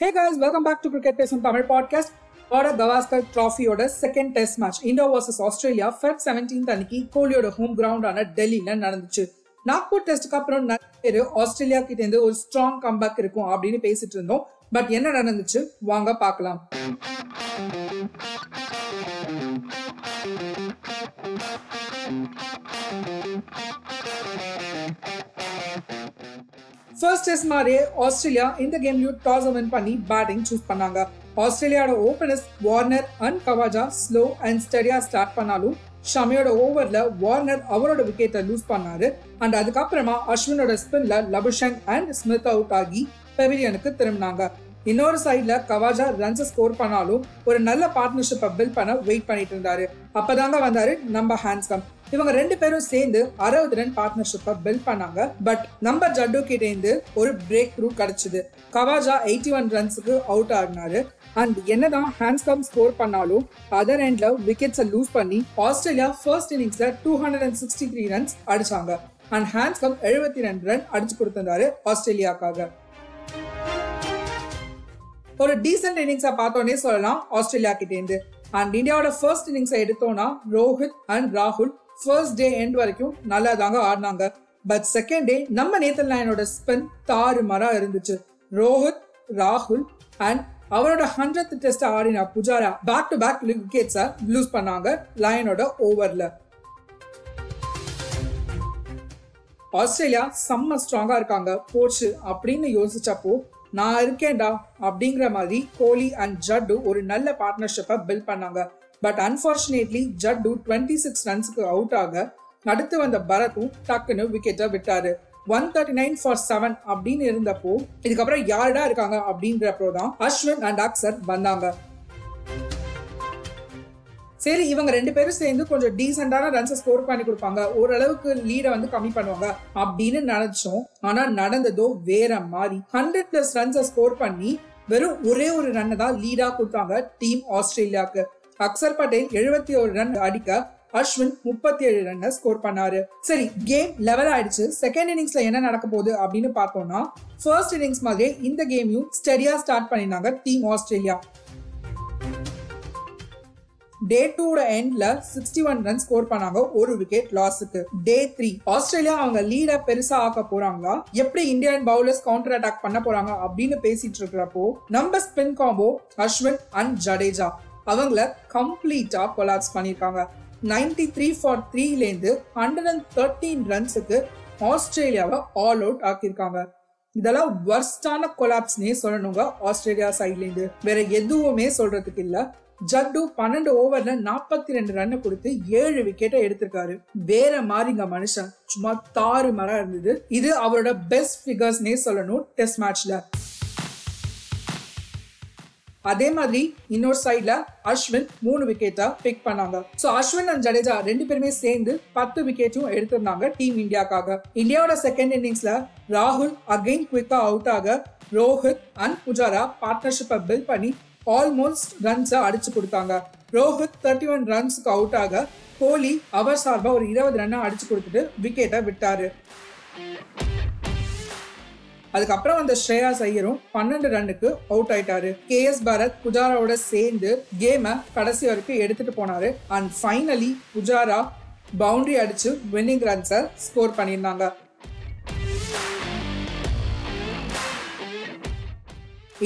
Hey guys welcome back to cricket பேசும் Tamil podcast ஓட Gavaskar ட்ராஃபியோட second test match India versus Australia Feb seventeenth அன்னைக்கு கோலியோட home கிரவுண்டான டெல்லியில நடந்துச்சு. நாக்பூர் டெஸ்ட்டுக்கு அப்புறம் நிறைய பேர் ஆஸ்திரேலியா கிட்ட இருந்து ஒரு ஸ்ட்ராங் கம்பேக் இருக்கும் அப்படின்னு பேசிட்டு இருந்தோம். பட் என்ன நடந்துச்சு? வாங்க பார்க்கலாம். ஃபர்ஸ்ட் டெஸ்ட் மாதிரியே ஆஸ்திரேலியா இந்த கேம்லயும் டாஸ் வின் பண்ணி பேட்டிங் சூஸ் பண்ணாங்க. ஆஸ்திரேலியாவோட openers Warner and Khawaja slow and ஸ்டடியா start பண்ணாலும் ஷமியோட ஓவர்ல வார்னர் அவரோட விக்கெட்டை லூஸ் பண்ணாரு. அண்ட் அதுக்கப்புறமா அஸ்வினோட ஸ்பின்ல லபுஷங் அண்ட் ஸ்மித் அவுட் ஆகி பெவிலியனுக்கு திரும்பினாங்க. இன்னொரு சைட்ல கவாஜா ரன்ஸ் ஸ்கோர் பண்ணாலும் ஒரு நல்ல பார்ட்னர்ஷிப்பை பில்ட் பண்ண வெயிட் பண்ணிட்டு இருந்தாரு. அப்பதாங்க வந்தாரு நம்ம ஹேண்ட்ஸ்கம் இவங்க ரெண்டு பேரும் சேர்ந்து அறுபது ரன் பார்ட்னர்ஷிப்பை பில்ட் பண்ணாங்க. பட் நம்ம ஜட்டு கிட்ட ஒரு பிரேக் த்ரூ கிடைச்சது. கவாஜா எயிட்டி ஒன் ரன்ஸுக்கு அவுட் ஆடினாரு அண்ட் என்னதான் ஹேண்ட்ஸ்கம் ஸ்கோர் பண்ணாலும் அதர் எண்ட்ல விக்கெட்ஸை லூஸ் பண்ணி Australia first இன்னிங்ஸ்ல two hundred and sixty three runs அடிச்சாங்க. அண்ட் ஹேண்ட்ஸ்கம் எழுபத்தி ரெண்டு ரன் அடிச்சு கொடுத்திருந்தாரு ஆஸ்திரேலியாக்காக. ஒரு டீசென்ட் இன்னிங்ஸை பார்த்தோன்னே சொல்லலாம் ஆஸ்திரேலியா கிட்டேருந்து அண்ட் இந்தியாவோட ஃபர்ஸ்ட் இன்னிங்ஸை எடுத்தோம்னா ரோஹித் அண்ட் ராகுல் ஃபர்ஸ்ட் டே எண்ட் வரைக்கும் நல்லா தாங்க ஆடினாங்க. பட் செகண்ட் டே நம்ம நேத்தன் லைனோட ஸ்பின் தாறு இருந்துச்சு. ரோஹித் ராகுல் அண்ட் அவரோட ஹண்ட்ரட் டெஸ்ட் ஆடின புஜாரா பேக் டு பேக் விக்கெட்ஸை லூஸ் பண்ணாங்க லயனோட ஓவர்ல ஆஸ்திரேலியா செம்ம ஸ்ட்ராங்கா இருக்காங்க. போச்சு அப்படின்னு யோசிச்சப்போ நான் இருக்கேன்டா அப்படிங்கிற மாதிரி கோலி அண்ட் ஜட்டு ஒரு நல்ல பார்ட்னர்ஷிப்பை பில்ட் பண்ணாங்க. But unfortunately Jaddu twenty six ரன்ஸுக்கு out ஆக அடுத்து வந்த பரத்தும் டக்குன்னு விக்கெட்டை விட்டாரு. One thirty nine for seven அப்படின்னு இருந்தப்போ இதுக்கப்புறம் யாருடா இருக்காங்க அப்படின்றப்போ தான் அஸ்வின் அண்ட் அக்சர் வந்தாங்க. சரி இவங்க ரெண்டு பேரும் சேர்ந்து கொஞ்சம் டீசெண்டான ரன்ஸை ஸ்கோர் பண்ணி கொடுப்பாங்க. ஓரளவுக்கு லீடை வந்து கம்மி பண்ணுவாங்க அப்படின்னு நினைச்சோம். ஆனா நடந்ததோ வேற மாதிரி. ஹண்ட்ரட் பிளஸ் ரன்ஸை ஸ்கோர் பண்ணி வெறும் ஒரே ஒரு ரன்னை தான் லீடா கொடுத்தாங்க டீம் ஆஸ்திரேலியாவுக்கு. அக்சர் பட்டேல் எழுபத்தி ஒரு ரன் அடிக்க அஸ்வின் முப்பத்தி ஏழு ரன்னை ஸ்கோர் பண்ணாரு. சரி கேம் லெவல் ஆயிடுச்சு. செகண்ட் இன்னிங்ஸ்ல என்ன நடக்க போகுது அப்படின்னு பார்த்தோம்னா ஃபர்ஸ்ட் இன்னிங்ஸ் மாதிரியே இந்த கேமையும் ஸ்டெடியா ஸ்டார்ட் பண்ணினாங்க டீம் ஆஸ்திரேலியா. டே டூட எண்ட்ல சிக்ஸ்டி ஒன் ரன் ஸ்கோர் பண்ணாங்க ஒரு விக்கெட் லாஸுக்கு டே த்ரீ ஆஸ்திரேலியா அவங்க லீட பெருசா ஆக்க போறாங்களா? எப்படி இந்தியன் பவுலர்ஸ் கவுண்டர் அட்டாக் பண்ண போறாங்க அப்படின்னு பேசிட்டு இருக்கிறப்போ நம்ம spin combo Ashwin and Jadeja. அவங்கள கம்ப்ளீட்டா கொலாப்ஸ் பண்ணியிருக்காங்க. நைன்டி த்ரீ ஃபார் த்ரீலேருந்து ஹண்ட்ரட் அண்ட் தேர்ட்டீன் ரன்ஸுக்கு ஆஸ்திரேலியாவை ஆல் அவுட் ஆக்கியிருக்காங்க. இதெல்லாம் வர்ஸ்டான கொலாப்ஸ்னே சொல்லணுங்க ஆஸ்திரேலியா சைட்லேருந்து வேற எதுவுமே சொல்றதுக்கு இல்லை. ஜட்டு பன்னெண்டு ஓவர்ல நாற்பத்தி ரெண்டு ரன் கொடுத்து ஏழு விக்கெட்டை எடுத்திருக்காரு. வேற மாதிரிங்க மனுஷன். சும்மா தாறு மரம் இருந்தது. இது அவரோட பெஸ்ட் ஃபிகர்ஸ்னே சொல்லணும் டெஸ்ட் மேட்ச்ல அதே மாதிரி இன்னொரு சைட்ல அஸ்வின் மூணு விக்கெட்டா பிக் பண்ணாங்க. சோ அஸ்வின் அண்ட் ஜடேஜா ரெண்டு பேருமே சேர்ந்து பத்து விக்கெட்டும் எடுத்திருந்தாங்க டீம் இந்தியாக்காக. இந்தியாவோட செகண்ட் இன்னிங்ஸ்ல ராகுல் அகைன் குவிக்கா அவுட் ஆக ரோஹித் அண்ட் புஜாரா பார்ட்னர்ஷிப்பை பில்ட் பண்ணி ஆல்மோஸ்ட் ரன்ஸை அடிச்சு கொடுத்தாங்க. ரோஹித் தேர்ட்டி ஒன் ரன்ஸுக்கு அவுட் ஆக கோலி அவர் சார்பாக ஒரு இருபது ரன்னை அடிச்சு கொடுத்துட்டு விக்கெட்டை விட்டாரு. அதுக்கப்புறம் அந்த ஸ்ரேயா ஐயரும் பன்னெண்டு ரன்னுக்கு அவுட் ஆயிட்டாரு. கே எஸ் பரத் புஜாராவோட சேர்ந்து கேமை கடைசி வரைக்கும் எடுத்துட்டு போனாரு. அண்ட் ஃபைனலி புஜாரா பவுண்டரி அடிச்சு வின்னிங் ரன்ஸை ஸ்கோர் பண்ணியிருந்தாங்க.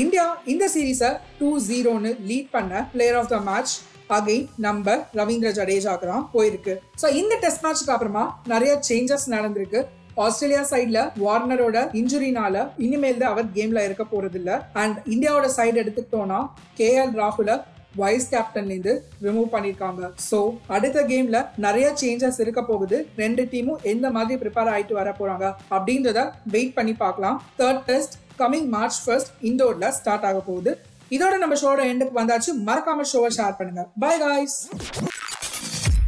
இந்தியா இந்த சீரீஸை டூ ஜீரோன்னு லீட் பண்ண player of the match again நம்ம ரவீந்திர ஜடேஜாக்கு தான் போயிருக்கு. ஸோ இந்த டெஸ்ட் மேட்ச்க்கு அப்புறமா நிறைய சேஞ்சஸ் நடந்திருக்கு. ஆஸ்திரேலியா சைட்ல வார்னரோட இன்ஜுரினால இனிமேல் தான் அவர் கேம்ல இருக்க போறது இல்ல அண்ட் இந்தியாவோட சைடு எடுத்துக்கிட்டோம்னா கே எல் ராகுல வைஸ் கேப்டன்லேருந்து ரிமூவ் பண்ணியிருக்காங்க ஸோ அடுத்த கேம்ல நிறைய சேஞ்சஸ் இருக்க போகுது. ரெண்டு டீமும் எந்த மாதிரி ப்ரிப்பேர் ஆயிட்டு வர போறாங்க அப்படின்றத வெயிட் பண்ணி பார்க்கலாம். Third test coming March first இண்டோர்ல start ஆக போகுது. இதோட நம்ம ஷோட எண்டுக்கு வந்தாச்சு. மறக்காம ஷோவை ஷேர் பண்ணுங்க. Bye guys